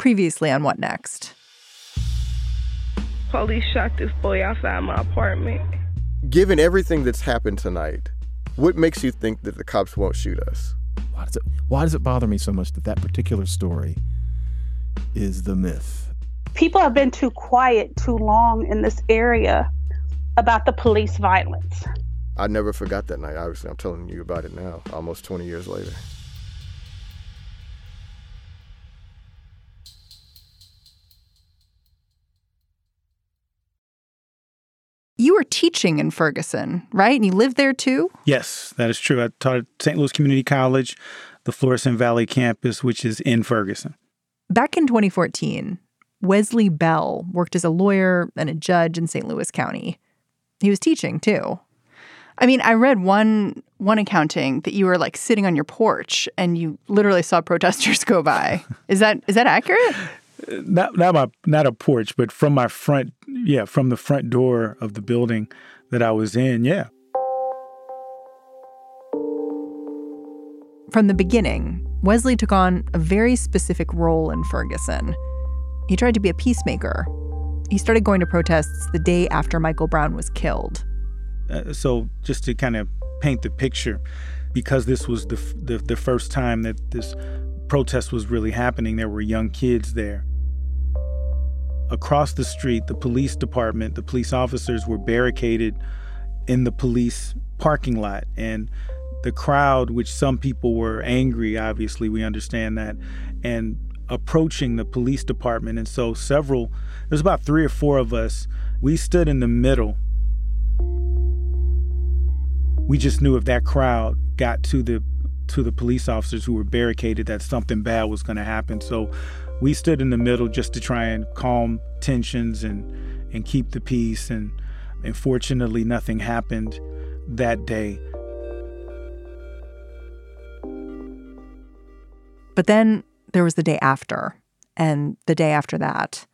Previously on What Next? Police shot this boy outside my apartment. Given everything that's happened tonight, what makes you think that the cops won't shoot us? Why does it, why does it bother me so much that that particular story is the myth? People have been too quiet too long in this area about the police violence. I never forgot that night. Obviously, I'm telling you about it now, almost 20 years later. Teaching in Ferguson, right? And you lived there too? Yes, that is true. I taught at St. Louis Community College, the Florissant Valley campus, which is in Ferguson. Back in 2014, Wesley Bell worked as a lawyer and a judge in St. Louis County. He was teaching too. I mean, I read one one accounting that you were like sitting on your porch and you literally saw protesters go by. Is that is that accurate? Not not my not a porch, but from my front, yeah, from the front door of the building that I was in, yeah. From the beginning, Wesley took on a very specific role in Ferguson. He tried to be a peacemaker. He started going to protests the day after Michael Brown was killed. Uh, so, just to kind of paint the picture, because this was the, the the first time that this protest was really happening, there were young kids there across the street, the police department, the police officers were barricaded in the police parking lot. And the crowd, which some people were angry, obviously, we understand that, and approaching the police department. And so several, there's about three or four of us, we stood in the middle. We just knew if that crowd got to the to the police officers who were barricaded that something bad was going to happen. So we stood in the middle just to try and calm tensions and and keep the peace and and fortunately nothing happened that day. But then there was the day after and the day after that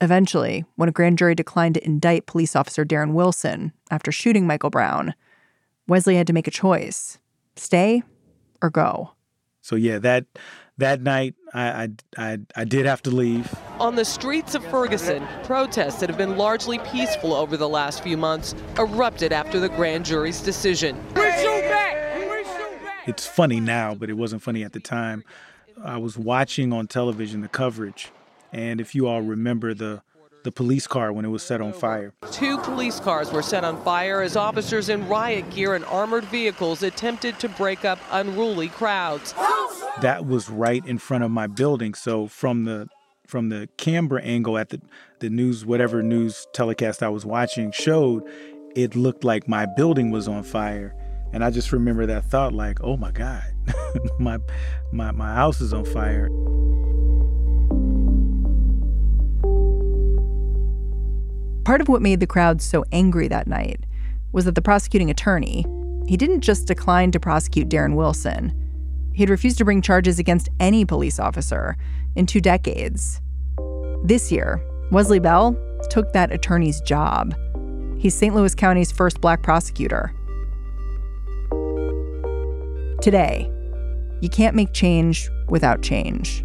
eventually when a grand jury declined to indict police officer darren wilson after shooting michael brown wesley had to make a choice stay or go. So yeah that that night, I, I, I, I, did have to leave. On the streets of Ferguson, protests that have been largely peaceful over the last few months erupted after the grand jury's decision. It's funny now, but it wasn't funny at the time. I was watching on television the coverage, and if you all remember the the police car when it was set on fire. Two police cars were set on fire as officers in riot gear and armored vehicles attempted to break up unruly crowds. That was right in front of my building, so from the from the camera angle at the the news whatever news telecast I was watching showed, it looked like my building was on fire. And I just remember that thought like, "Oh my god. my my my house is on fire." Part of what made the crowd so angry that night was that the prosecuting attorney, he didn't just decline to prosecute Darren Wilson. He'd refused to bring charges against any police officer in two decades. This year, Wesley Bell took that attorney's job. He's St. Louis County's first black prosecutor. Today, you can't make change without change.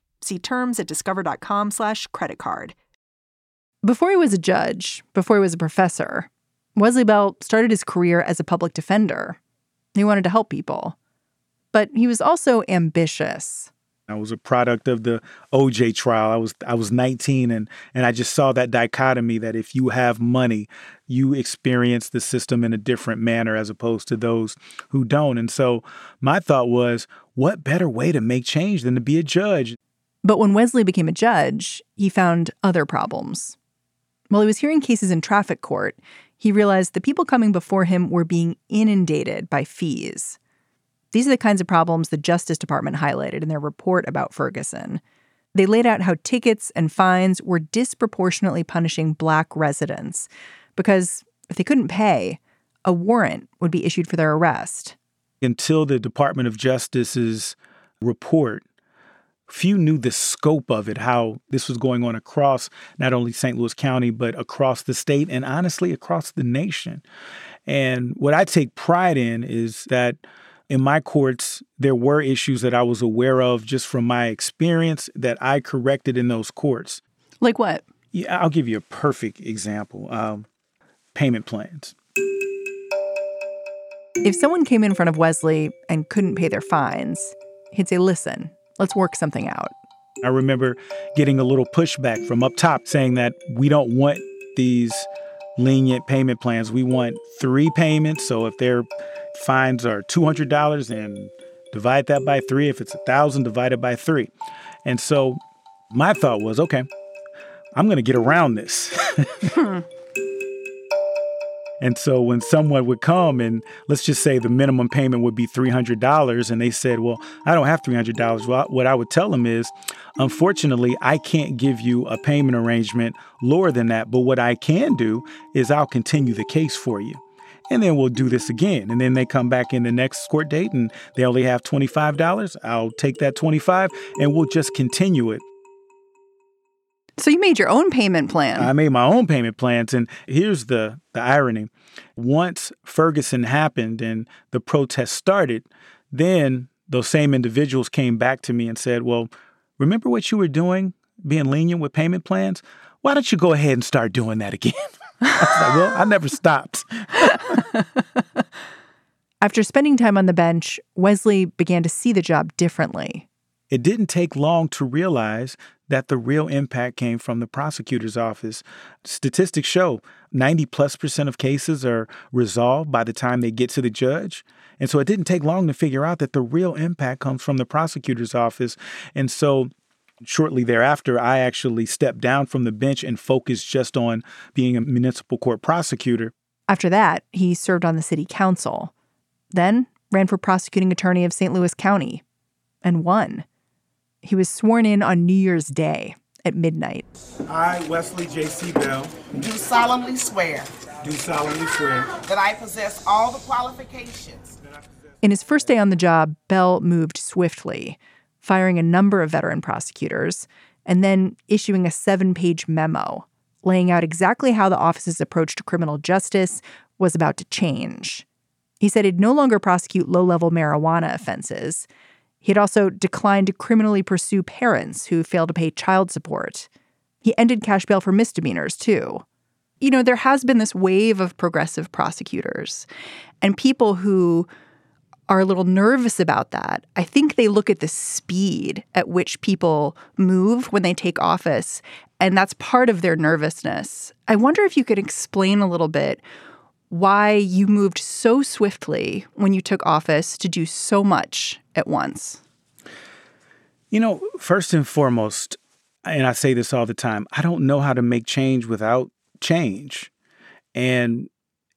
See terms at discover.com/slash credit card. Before he was a judge, before he was a professor, Wesley Bell started his career as a public defender. He wanted to help people. But he was also ambitious. I was a product of the OJ trial. I was I was 19 and and I just saw that dichotomy that if you have money, you experience the system in a different manner as opposed to those who don't. And so my thought was, what better way to make change than to be a judge? But when Wesley became a judge, he found other problems. While he was hearing cases in traffic court, he realized the people coming before him were being inundated by fees. These are the kinds of problems the Justice Department highlighted in their report about Ferguson. They laid out how tickets and fines were disproportionately punishing black residents because if they couldn't pay, a warrant would be issued for their arrest. Until the Department of Justice's report, few knew the scope of it, how this was going on across not only St. Louis County, but across the state and honestly across the nation. And what I take pride in is that in my courts, there were issues that I was aware of just from my experience that I corrected in those courts. Like what? Yeah, I'll give you a perfect example um, payment plans. If someone came in front of Wesley and couldn't pay their fines, he'd say, Listen, let's work something out. I remember getting a little pushback from up top saying that we don't want these lenient payment plans. We want three payments. So if they're fines are $200 and divide that by three. If it's a thousand, divided by three. And so my thought was, okay, I'm going to get around this. Hmm. And so when someone would come and let's just say the minimum payment would be $300 and they said, well, I don't have $300. Well, what I would tell them is, unfortunately, I can't give you a payment arrangement lower than that. But what I can do is I'll continue the case for you and then we'll do this again. And then they come back in the next court date and they only have $25. I'll take that 25 and we'll just continue it. So you made your own payment plan. I made my own payment plans and here's the the irony. Once Ferguson happened and the protest started, then those same individuals came back to me and said, "Well, remember what you were doing, being lenient with payment plans? Why don't you go ahead and start doing that again?" I was like, well, I never stopped. After spending time on the bench, Wesley began to see the job differently. It didn't take long to realize that the real impact came from the prosecutor's office. Statistics show 90 plus percent of cases are resolved by the time they get to the judge. And so it didn't take long to figure out that the real impact comes from the prosecutor's office. And so shortly thereafter, I actually stepped down from the bench and focused just on being a municipal court prosecutor. After that, he served on the city council, then ran for prosecuting attorney of St. Louis County and won. He was sworn in on New Year's Day at midnight. I, Wesley J.C. Bell, do solemnly swear. Do solemnly swear that I possess all the qualifications. In his first day on the job, Bell moved swiftly firing a number of veteran prosecutors, and then issuing a seven page memo laying out exactly how the office's approach to criminal justice was about to change. He said he'd no longer prosecute low level marijuana offenses. He'd also declined to criminally pursue parents who failed to pay child support. He ended cash bail for misdemeanors, too. You know, there has been this wave of progressive prosecutors and people who are a little nervous about that. I think they look at the speed at which people move when they take office, and that's part of their nervousness. I wonder if you could explain a little bit why you moved so swiftly when you took office to do so much at once. You know, first and foremost, and I say this all the time, I don't know how to make change without change. And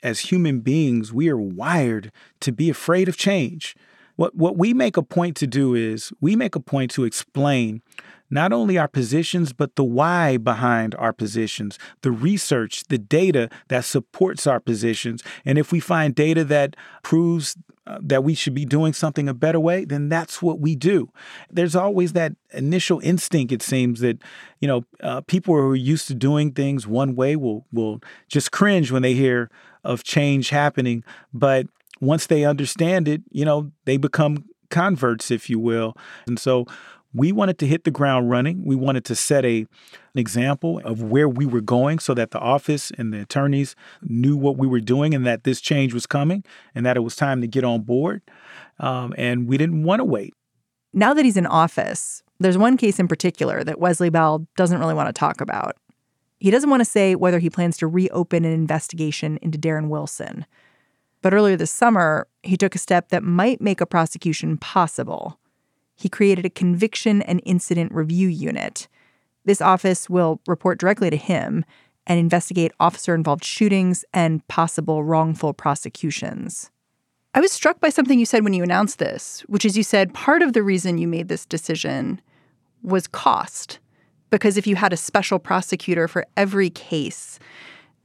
as human beings, we are wired to be afraid of change. What, what we make a point to do is we make a point to explain not only our positions, but the why behind our positions, the research, the data that supports our positions. And if we find data that proves that we should be doing something a better way, then that's what we do. There's always that initial instinct, it seems, that, you know, uh, people who are used to doing things one way will, will just cringe when they hear of change happening. But once they understand it, you know, they become converts, if you will. And so We wanted to hit the ground running. We wanted to set a, an example of where we were going so that the office and the attorneys knew what we were doing and that this change was coming and that it was time to get on board. Um, and we didn't want to wait. Now that he's in office, there's one case in particular that Wesley Bell doesn't really want to talk about. He doesn't want to say whether he plans to reopen an investigation into Darren Wilson. But earlier this summer, he took a step that might make a prosecution possible. He created a conviction and incident review unit. This office will report directly to him and investigate officer involved shootings and possible wrongful prosecutions. I was struck by something you said when you announced this, which is you said part of the reason you made this decision was cost. Because if you had a special prosecutor for every case,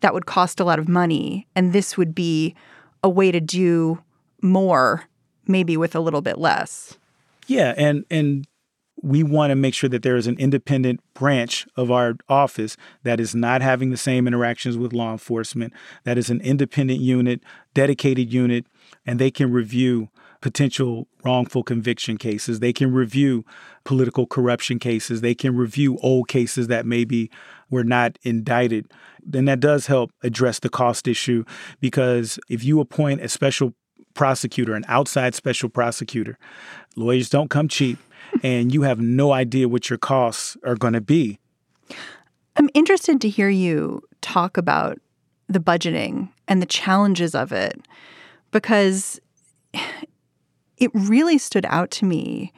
that would cost a lot of money. And this would be a way to do more, maybe with a little bit less. Yeah, and and we want to make sure that there is an independent branch of our office that is not having the same interactions with law enforcement, that is an independent unit, dedicated unit, and they can review potential wrongful conviction cases. They can review political corruption cases. They can review old cases that maybe were not indicted. Then that does help address the cost issue because if you appoint a special prosecutor, an outside special prosecutor, lawyers don't come cheap and you have no idea what your costs are going to be. I'm interested to hear you talk about the budgeting and the challenges of it because it really stood out to me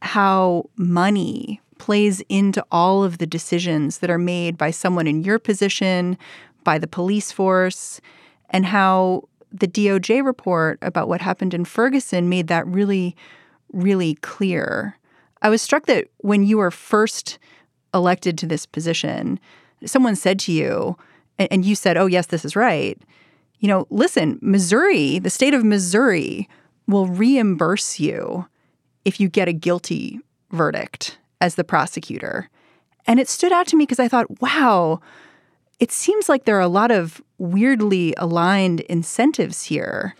how money plays into all of the decisions that are made by someone in your position, by the police force, and how the DOJ report about what happened in Ferguson made that really, really clear. I was struck that when you were first elected to this position, someone said to you, and you said, Oh, yes, this is right. You know, listen, Missouri, the state of Missouri will reimburse you if you get a guilty verdict as the prosecutor. And it stood out to me because I thought, wow, it seems like there are a lot of weirdly aligned incentives here.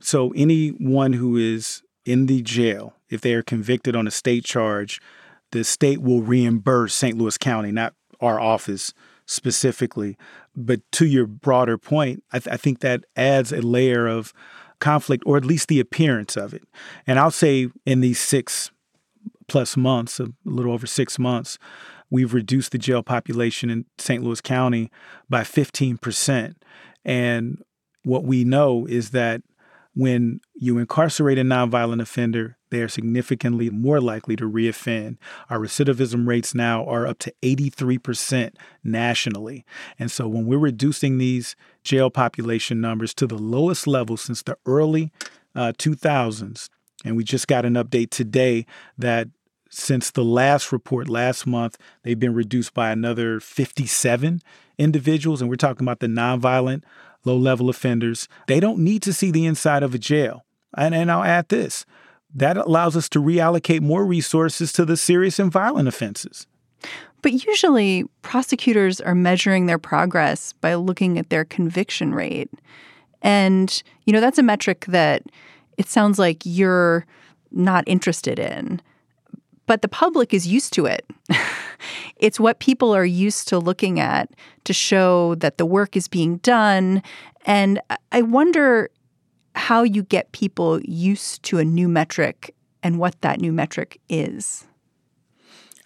So, anyone who is in the jail, if they are convicted on a state charge, the state will reimburse St. Louis County, not our office specifically. But to your broader point, I, th- I think that adds a layer of conflict, or at least the appearance of it. And I'll say in these six plus months, a little over six months, we've reduced the jail population in St. Louis County by 15%. And what we know is that when you incarcerate a nonviolent offender, they are significantly more likely to reoffend. Our recidivism rates now are up to 83% nationally. And so when we're reducing these jail population numbers to the lowest level since the early uh, 2000s, and we just got an update today that since the last report last month, they've been reduced by another 57 individuals. And we're talking about the nonviolent, low level offenders. They don't need to see the inside of a jail. And, and I'll add this that allows us to reallocate more resources to the serious and violent offenses. But usually, prosecutors are measuring their progress by looking at their conviction rate. And, you know, that's a metric that it sounds like you're not interested in. But the public is used to it. it's what people are used to looking at to show that the work is being done. And I wonder how you get people used to a new metric and what that new metric is.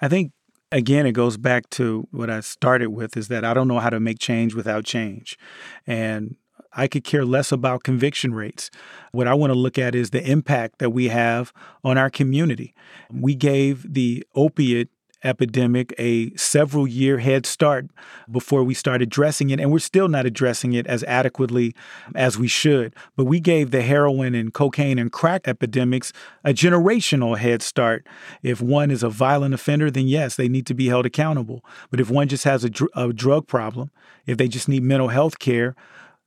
I think again it goes back to what I started with is that I don't know how to make change without change. And I could care less about conviction rates. What I want to look at is the impact that we have on our community. We gave the opiate epidemic a several year head start before we started addressing it, and we're still not addressing it as adequately as we should. But we gave the heroin and cocaine and crack epidemics a generational head start. If one is a violent offender, then yes, they need to be held accountable. But if one just has a, dr- a drug problem, if they just need mental health care,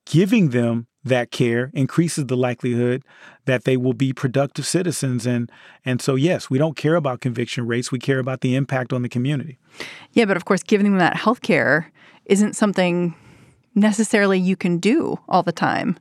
giving them that care increases the likelihood that they will be productive citizens. And and so yes we don't care about conviction rates. We care about the impact on the community. Yeah but of course giving them that health care isn't something necessarily you can do all the time.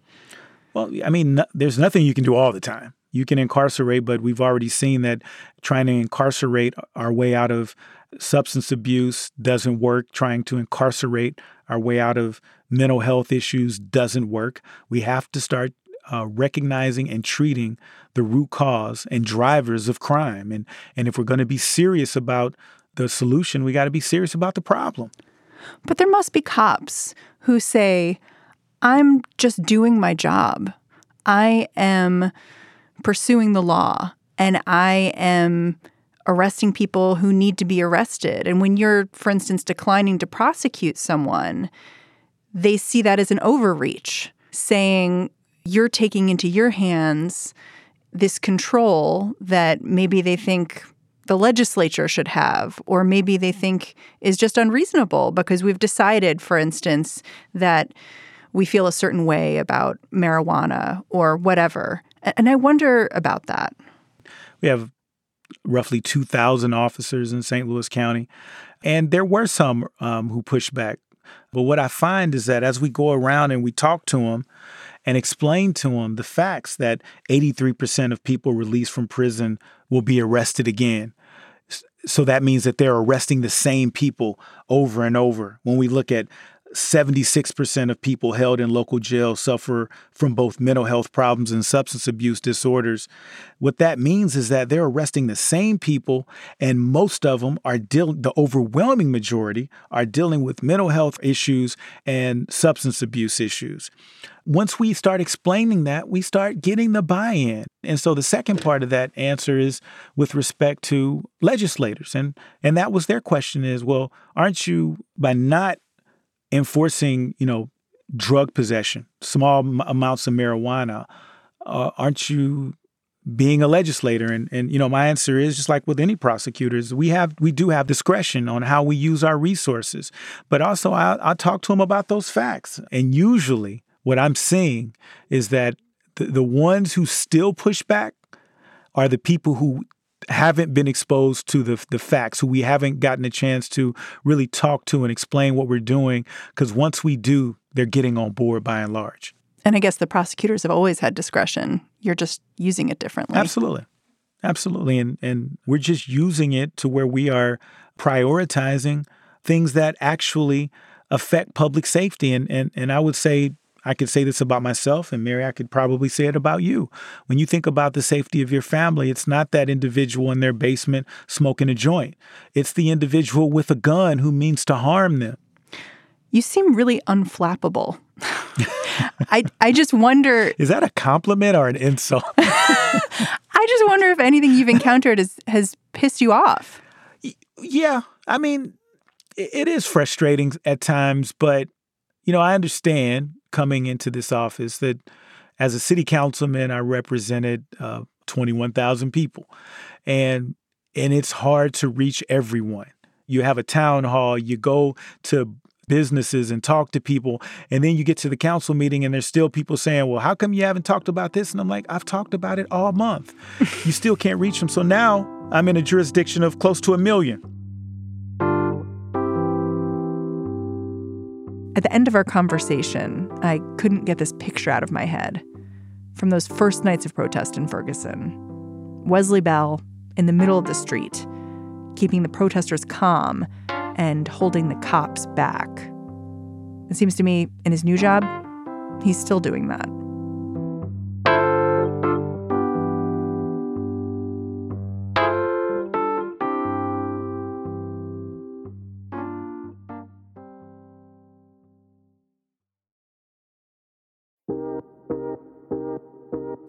Well i mean no, there's nothing you can do all the time. You can incarcerate, but we've already seen that trying to incarcerate our way out of substance abuse doesn't work. Trying to incarcerate our way out of mental health issues doesn't work. We have to start uh, recognizing and treating the root cause and drivers of crime. And, and if we're going to be serious about the solution, we got to be serious about the problem. But there must be cops who say, I'm just doing my job. I am pursuing the law and I am arresting people who need to be arrested. And when you're, for instance, declining to prosecute someone, they see that as an overreach, saying you're taking into your hands this control that maybe they think the legislature should have, or maybe they think is just unreasonable because we've decided, for instance, that we feel a certain way about marijuana or whatever. And I wonder about that. We have roughly 2,000 officers in St. Louis County, and there were some um, who pushed back. But what I find is that as we go around and we talk to them and explain to them the facts that 83% of people released from prison will be arrested again. So that means that they're arresting the same people over and over. When we look at 76% of people held in local jails suffer from both mental health problems and substance abuse disorders. What that means is that they're arresting the same people, and most of them are dealing, the overwhelming majority are dealing with mental health issues and substance abuse issues. Once we start explaining that, we start getting the buy in. And so the second part of that answer is with respect to legislators. And, and that was their question is well, aren't you, by not enforcing, you know, drug possession, small m- amounts of marijuana, uh, aren't you being a legislator? And and you know, my answer is just like with any prosecutors, we have we do have discretion on how we use our resources, but also I, I talk to them about those facts. And usually, what I'm seeing is that the, the ones who still push back are the people who haven't been exposed to the the facts, who we haven't gotten a chance to really talk to and explain what we're doing. Because once we do, they're getting on board by and large. And I guess the prosecutors have always had discretion. You're just using it differently. Absolutely. Absolutely. And and we're just using it to where we are prioritizing things that actually affect public safety. And and and I would say I could say this about myself, and Mary, I could probably say it about you. When you think about the safety of your family, it's not that individual in their basement smoking a joint, it's the individual with a gun who means to harm them. You seem really unflappable. I, I just wonder. Is that a compliment or an insult? I just wonder if anything you've encountered has, has pissed you off. Yeah. I mean, it is frustrating at times, but, you know, I understand coming into this office that as a city councilman, I represented uh, 21,000 people. And and it's hard to reach everyone. You have a town hall, you go to businesses and talk to people, and then you get to the council meeting and there's still people saying, "Well, how come you haven't talked about this?" And I'm like, "I've talked about it all month." you still can't reach them. So now I'm in a jurisdiction of close to a million. At the end of our conversation, I couldn't get this picture out of my head from those first nights of protest in Ferguson. Wesley Bell in the middle of the street, keeping the protesters calm and holding the cops back. It seems to me in his new job, he's still doing that.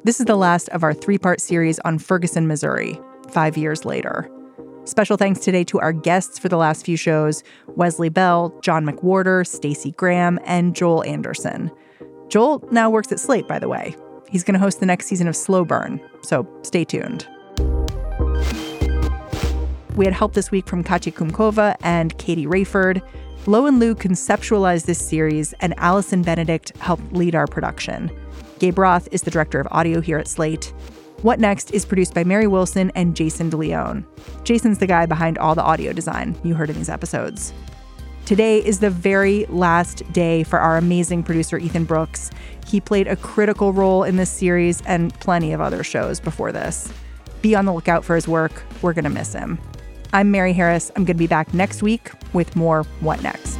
This is the last of our three part series on Ferguson, Missouri, five years later. Special thanks today to our guests for the last few shows Wesley Bell, John McWhorter, Stacey Graham, and Joel Anderson. Joel now works at Slate, by the way. He's going to host the next season of Slow Burn, so stay tuned. We had help this week from Katya Kumkova and Katie Rayford. Lowen Liu conceptualized this series, and Allison Benedikt helped lead our production. Gabe Roth is the director of audio here at Slate. What Next is produced by Mary Wilson and Jason DeLeon. Jason's the guy behind all the audio design you heard in these episodes. Today is the very last day for our amazing producer, Ethan Brooks. He played a critical role in this series and plenty of other shows before this. Be on the lookout for his work. We're going to miss him. I'm Mary Harris. I'm going to be back next week with more What Next.